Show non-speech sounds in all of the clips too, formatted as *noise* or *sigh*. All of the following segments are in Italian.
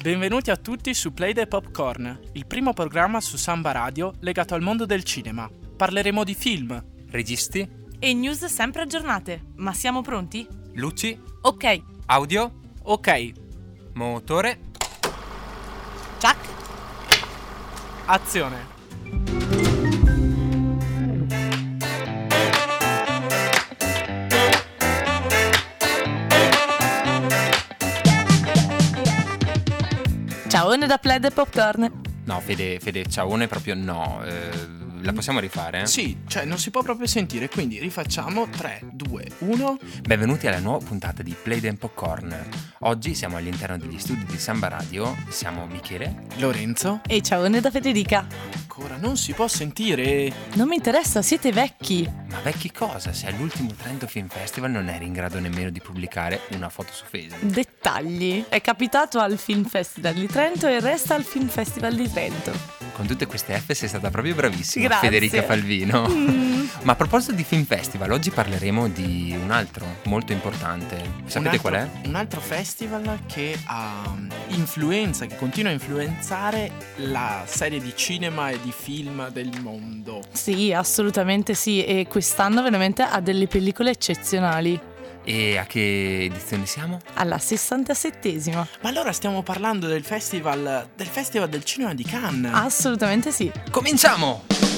Benvenuti a tutti su Play the Popcorn, il primo programma su Samba Radio legato al mondo del cinema. Parleremo di film, Registi, E news sempre aggiornate. Ma siamo pronti? luci, Ok, audio, ok, motore. Chuck. azione. Da Pled e Popcorn. No, Fede, Fede, ciaone proprio no. Eh, la possiamo rifare? Sì, cioè non si può proprio sentire, quindi rifacciamo 3, 2, 1. Benvenuti alla nuova puntata di Play Them Popcorn. Oggi siamo all'interno degli studi di Samba Radio. Siamo Michele. Lorenzo, E ciao da Federica. ancora non si può sentire. Non mi interessa, siete vecchi. Ma vecchi cosa? Se all'ultimo Trento Film Festival non eri in grado nemmeno di pubblicare una foto su Facebook. Dettagli. È capitato al Film Festival di Trento e resta al Film Festival di Trento. Con tutte queste F sei stata proprio bravissima, Grazie. Federica Falvino. Mm. *laughs* Ma a proposito di Film Festival, oggi parleremo di un altro molto importante. Sapete altro- qual è? Un altro festival che ha um, influenza, che continua a influenzare la serie di cinema e di film del mondo. Sì, assolutamente sì. E quest'anno veramente ha delle pellicole eccezionali. E a che edizione siamo? Alla 67esima. Ma allora stiamo parlando del festival del festival del cinema di Cannes. Assolutamente sì. Cominciamo!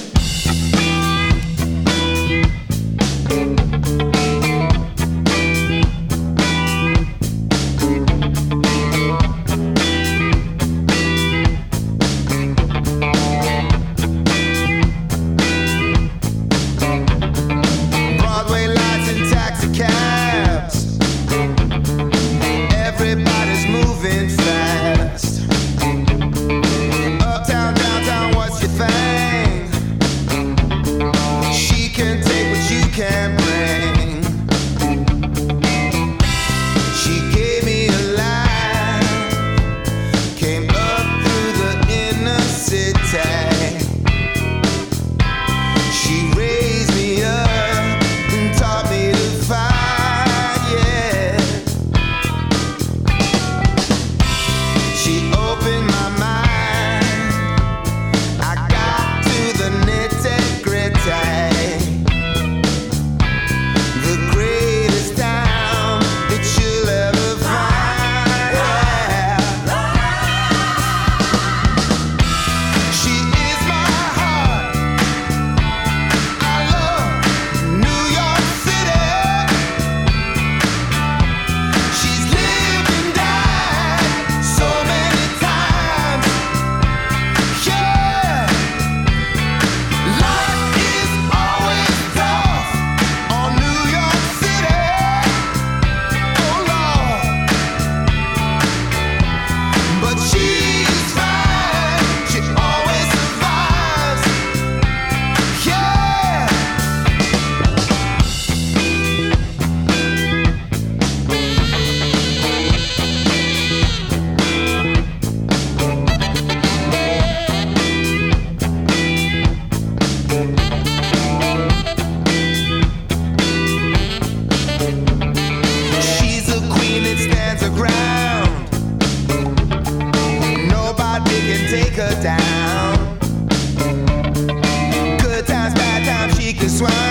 why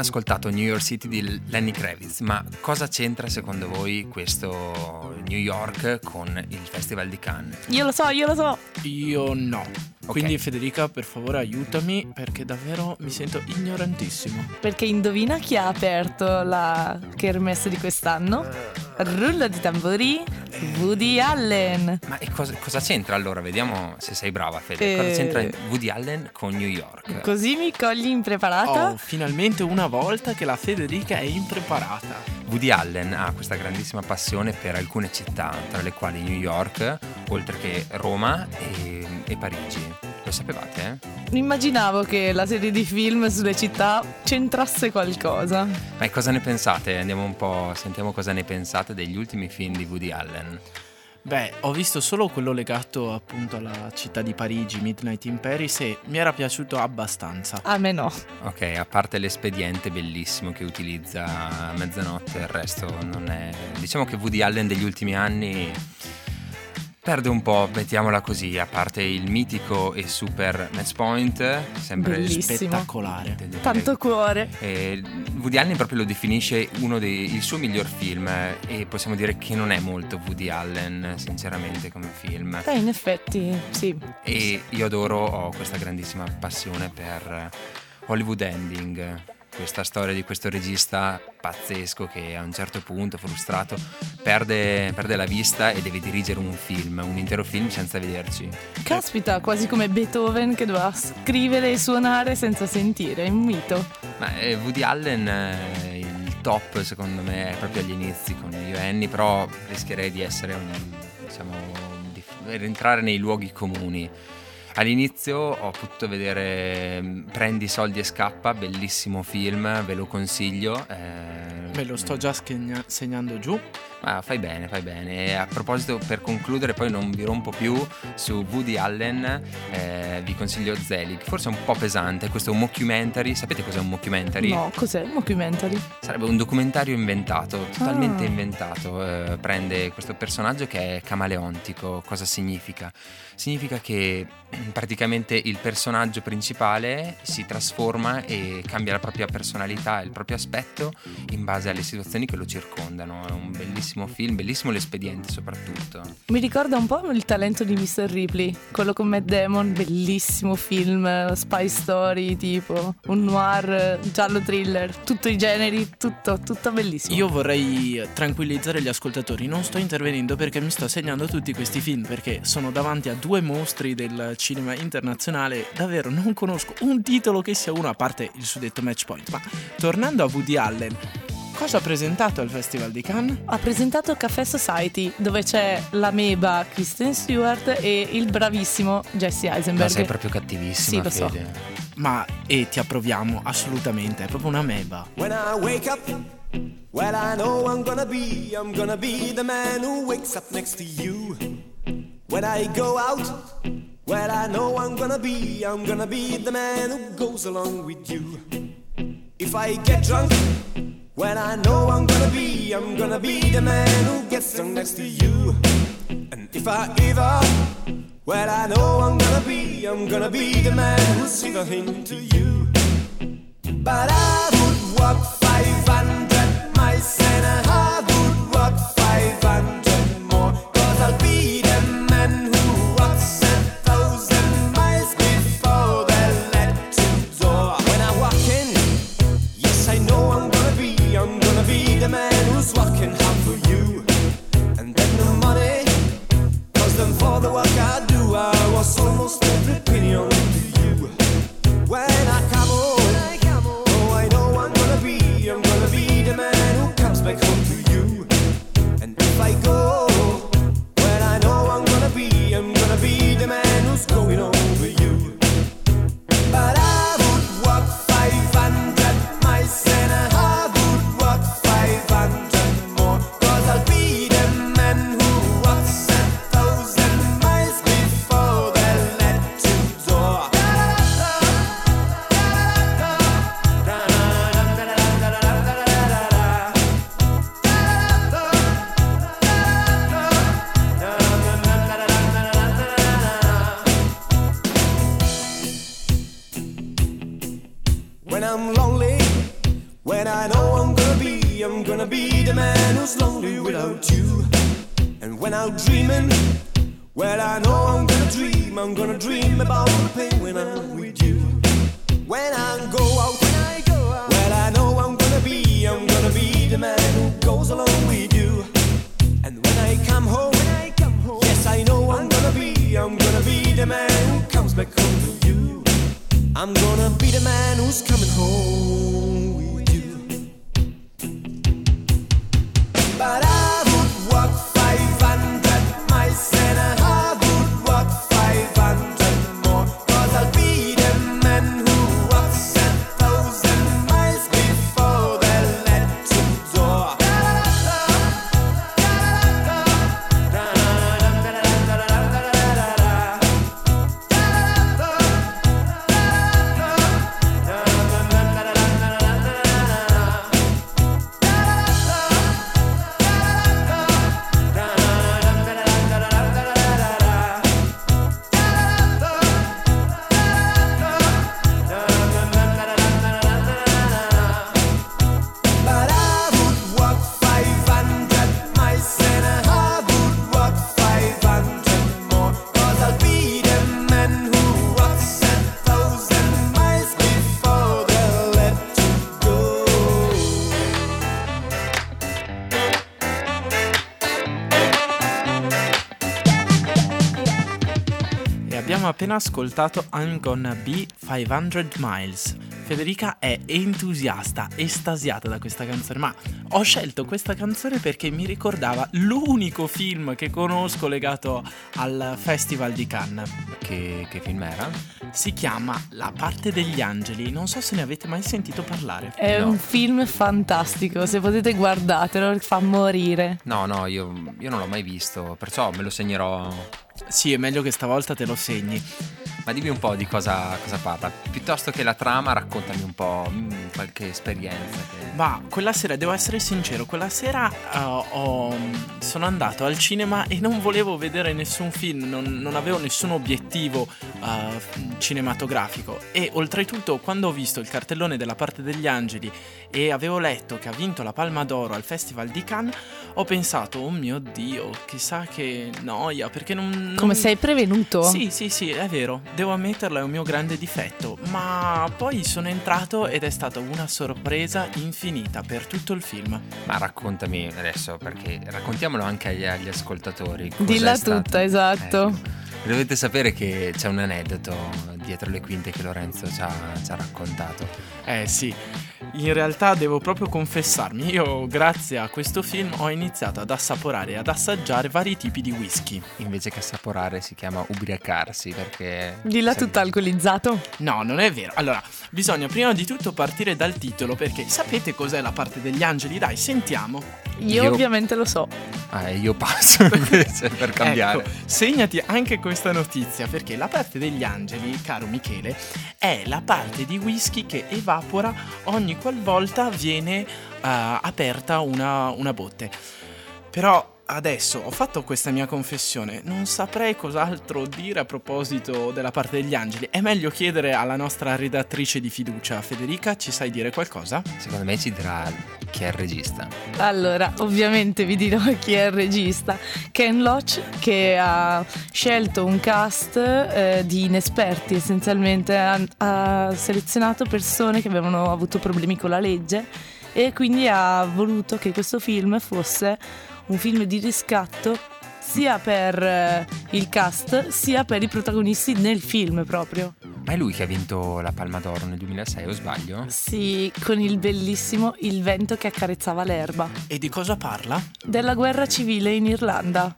appena ascoltato New York City di Lenny Kravitz, ma cosa c'entra secondo voi questo New York con il Festival di Cannes? Io lo so, io lo so. Io no. Quindi Federica, per favore, aiutami perché davvero mi sento ignorantissimo. Perché indovina chi ha aperto la kermesse di quest'anno? Rullo di tamburi, Woody Allen. Ma e cosa, cosa c'entra allora? Vediamo se sei brava, Fede. Cosa Eh. c'entra Woody Allen con New York? Così mi cogli impreparata? Oh, finalmente una volta che la Federica è impreparata. Woody Allen ha questa grandissima passione per alcune città, tra le quali New York, oltre che Roma e, e Parigi. Lo sapevate? eh? Immaginavo che la serie di film sulle città c'entrasse qualcosa. Ma cosa ne pensate? Andiamo un po', sentiamo cosa ne pensate degli ultimi film di Woody Allen. Beh, ho visto solo quello legato appunto alla città di Parigi, Midnight in Paris, e mi era piaciuto abbastanza. A me no. Ok, a parte l'espediente bellissimo che utilizza a mezzanotte, il resto non è... Diciamo che Woody Allen degli ultimi anni perde un po', mettiamola così, a parte il mitico e super match point, sempre Bellissimo. Spettacolare. Tanto cuore. Eh, Woody Allen proprio lo definisce uno dei il suo miglior film e possiamo dire che non è molto Woody Allen sinceramente come film Eh, in effetti, sì. e io adoro, ho questa grandissima passione per Hollywood Ending questa storia di questo regista pazzesco che a un certo punto frustrato perde, perde la vista e deve dirigere un film, un intero film senza vederci Caspita, quasi come Beethoven che doveva scrivere e suonare senza sentire, è un mito. Ma eh, Woody Allen, eh, il top secondo me è proprio agli inizi con io e Annie, però rischierei di essere un, diciamo, di rientrare nei luoghi comuni. All'inizio ho potuto vedere mm, Prendi i soldi e scappa, bellissimo film, ve lo consiglio. eh, Me lo sto già schegna- segnando giù. ma fai bene, fai bene. E a proposito, per concludere, poi non vi rompo più su Woody Allen, eh, vi consiglio Zelig. Forse è un po' pesante, questo è un mockumentary. Sapete cos'è un mockumentary? No, cos'è? Un documentary? Sarebbe un documentario inventato, totalmente Ah. inventato. Eh, prende questo personaggio che è camaleontico. Cosa significa? Significa che *clears throat* praticamente il personaggio principale si trasforma e cambia la propria personalità, il proprio aspetto in base alle situazioni che lo circondano. È un bellissimo film, bellissimo l'espediente soprattutto. Mi ricorda un po' il talento di Mr. Ripley, quello con Matt Damon, bellissimo film, spy story tipo, un noir, giallo thriller, tutti i generi, tutto, tutto bellissimo. Io vorrei tranquillizzare gli ascoltatori, non sto intervenendo perché mi sto segnando tutti questi film perché sono davanti a due mostri del cinema internazionale, davvero non conosco un titolo che sia uno a parte il suddetto match point, ma tornando a Woody Allen, cosa ha presentato al Festival di Cannes? Ha presentato Café Society, dove c'è l'ameba Kristen Stewart e il bravissimo Jesse Ma Eisenberg. sei proprio cattivissima, Sì, lo so. Fede. Ma e ti approviamo assolutamente, è proprio una meba. When I wake up, well, I know I'm gonna be, I'm gonna be the man who wakes up next to you. When I go out, well, I know I'm gonna be, I'm gonna be the man who goes along with you. If I get drunk, well, I know I'm gonna be, I'm gonna be the man who gets drunk next to you. And if I ever, well, I know I'm gonna be, I'm gonna be the man who who's ever to you. But I would walk be, I'm gonna be the man who's lonely without you. And when I'm dreaming, well, I know I'm gonna dream. I'm gonna dream about the pain when I'm with you. When I go out, when I go out, well, I know I'm gonna be, I'm gonna be the man who goes along with you. And when I come home, when I come home, yes, I know I'm gonna be, I'm gonna be the man who comes back home to you. I'm gonna be the man who's coming home parar. Appena ascoltato I'm Gonna Be 500 Miles. Federica è entusiasta, estasiata da questa canzone, ma ho scelto questa canzone perché mi ricordava l'unico film che conosco legato al Festival di Cannes. Che, che film era? Si chiama La parte degli angeli, non so se ne avete mai sentito parlare. È No. un film fantastico, se potete guardatelo, fa morire. No, no, io, io non l'ho mai visto, perciò me lo segnerò. Sì, è meglio che stavolta te lo segni. Ma dimmi un po' di cosa, cosa parla. Piuttosto che la trama, raccontami un po' mm, qualche esperienza. Che... Ma quella sera, devo essere sincero, quella sera eh, ho- sono andato al cinema e non volevo vedere nessun film, non, non avevo nessun obiettivo eh, cinematografico e oltretutto quando ho visto il cartellone della parte degli angeli e avevo letto che ha vinto la Palma d'Oro al Festival di Cannes, ho pensato, oh mio Dio, chissà che noia, perché non... non- Come sei prevenuto? Sì, sì, sì, è vero, devo ammetterlo, è un mio grande difetto, ma poi sono entrato ed è stata una sorpresa infinita per tutto il film. Ma raccontami adesso, perché raccontiamolo anche agli, agli ascoltatori. Dilla tutta, esatto. Eh, dovete sapere che c'è un aneddoto dietro le quinte che Lorenzo ci ha, ci ha raccontato. Eh sì, in realtà devo proprio confessarmi, io grazie a questo film ho iniziato ad assaporare e ad assaggiare vari tipi di whisky. Invece che assaporare si chiama ubriacarsi perché... Dilla sai- tutta alcolizzato. No, non è vero. Allora, bisogna prima di tutto partire dal titolo perché sapete cos'è la parte degli angeli? Dai, sentiamo. Io, Io- ovviamente lo so. Ah, io passo *laughs* invece per cambiare. Ecco, segnati anche questa notizia perché la parte degli angeli, caro Michele, è la parte di whisky che evapora ogni qualvolta viene eh, aperta una, una botte. Però adesso ho fatto questa mia confessione, non saprei cos'altro dire a proposito della parte degli angeli. È meglio chiedere alla nostra redattrice di fiducia, Federica, ci sai dire qualcosa? Secondo me ci dirà chi è il regista. Allora, ovviamente vi dirò *laughs* chi è il regista. Ken Loach che ha scelto un cast eh, di inesperti essenzialmente, ha, ha selezionato persone che avevano avuto problemi con la legge e quindi ha voluto che questo film fosse un film di riscatto sia per eh, il cast sia per i protagonisti nel film proprio. Ma è lui che ha vinto la Palma d'Oro nel 2006 o sbaglio? Sì, con il bellissimo Il vento che accarezzava l'erba. E di cosa parla? della guerra civile in Irlanda.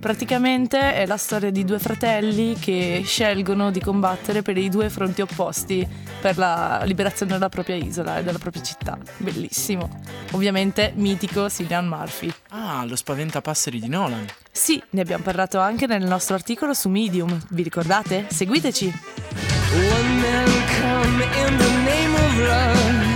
Praticamente è la storia di due fratelli che scelgono di combattere per i due fronti opposti per la liberazione della propria isola e della propria città. Bellissimo. Ovviamente mitico Cillian Murphy. Ah, lo spaventapasseri di Nolan. Sì, ne abbiamo parlato anche nel nostro articolo su Medium. Vi ricordate? Seguiteci! One man come in the name of love.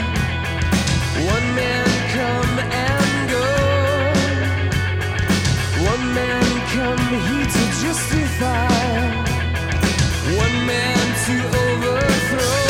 Here to justify. One man to overthrow.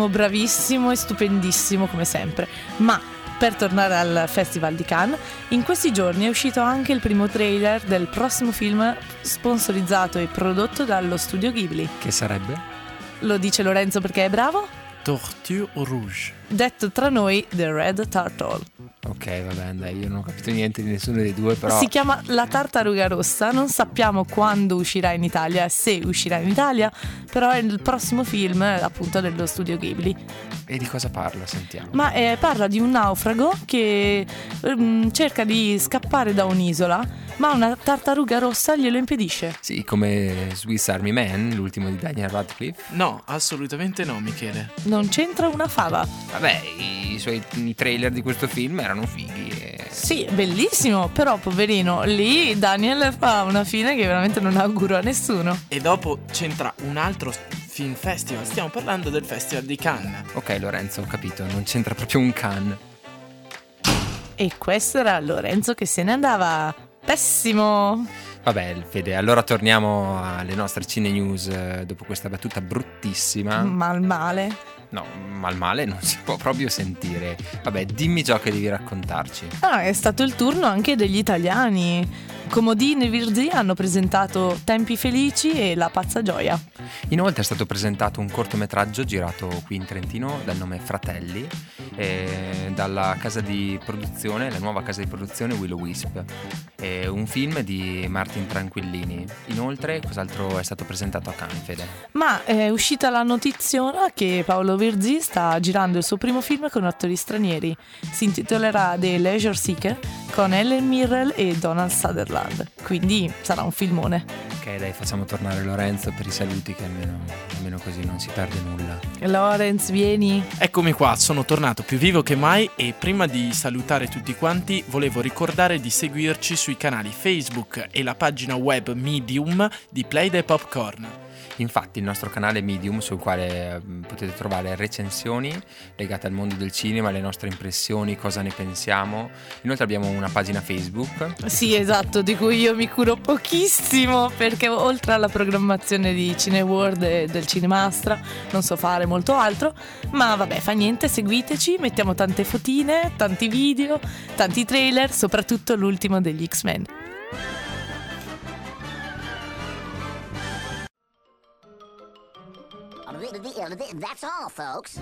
Bellissimo, bravissimo e stupendissimo come sempre. Ma per tornare al Festival di Cannes, in questi giorni è uscito anche il primo trailer del prossimo film sponsorizzato e prodotto dallo studio Ghibli. Che sarebbe? Lo dice Lorenzo perché è bravo? Tortue Rouge. Detto tra noi, The Red Turtle. Ok, vabbè, dai, io non ho capito niente di nessuno dei due, però... Si chiama La tartaruga rossa, non sappiamo quando uscirà in Italia, se uscirà in Italia, però è il prossimo film appunto dello studio Ghibli. E di cosa parla? Sentiamo. Ma eh, parla di un naufrago che ehm, cerca di scappare da un'isola, ma una tartaruga rossa glielo impedisce. Sì, come Swiss Army Man, l'ultimo di Daniel Radcliffe. No, assolutamente no, Michele. Non c'entra una fava. Vabbè, i, suoi i trailer di questo film erano fighi e... Sì, bellissimo, però poverino, lì Daniel fa una fine che veramente non auguro a nessuno. E dopo c'entra un altro film festival. Stiamo parlando del Festival di Cannes. Ok Lorenzo, ho capito, non c'entra proprio un can. E questo era Lorenzo che se ne andava. Pessimo. Vabbè, Fede, allora torniamo alle nostre cine news eh, dopo questa battuta bruttissima. Mal male. No, mal male non si può proprio sentire. Vabbè, dimmi ciò che devi raccontarci. Ah, è stato il turno anche degli italiani. Comodini e Virzì hanno presentato Tempi felici e La pazza gioia. Inoltre è stato presentato un cortometraggio girato qui in Trentino dal nome Fratelli, eh, dalla casa di produzione, la nuova casa di produzione Willow Wisp. È un film di Martin Tranquillini. Inoltre, cos'altro è stato presentato a Cannes, Fede? Ma è uscita la notizia che Paolo Virzì sta girando il suo primo film con attori stranieri. Si intitolerà The Leisure Seeker con Ellen Mirrell e Donald Sutherland. Quindi sarà un filmone. Ok, dai, facciamo tornare Lorenzo per i saluti, che almeno, almeno così non si perde nulla. Lorenz, vieni. Eccomi qua, sono tornato più vivo che mai e prima di salutare tutti quanti volevo ricordare di seguirci sui canali Facebook e la pagina web Medium di Play the Popcorn. Infatti il nostro canale Medium sul quale eh, potete trovare recensioni legate al mondo del cinema, le nostre impressioni, cosa ne pensiamo. Inoltre abbiamo una pagina Facebook. Sì, esatto, di cui io mi curo pochissimo perché oltre alla programmazione di Cineworld e del Cinemastra non so fare molto altro, ma vabbè, fa niente, seguiteci, mettiamo tante fotine, tanti video, tanti trailer, soprattutto l'ultimo degli X-Men. That's all, folks.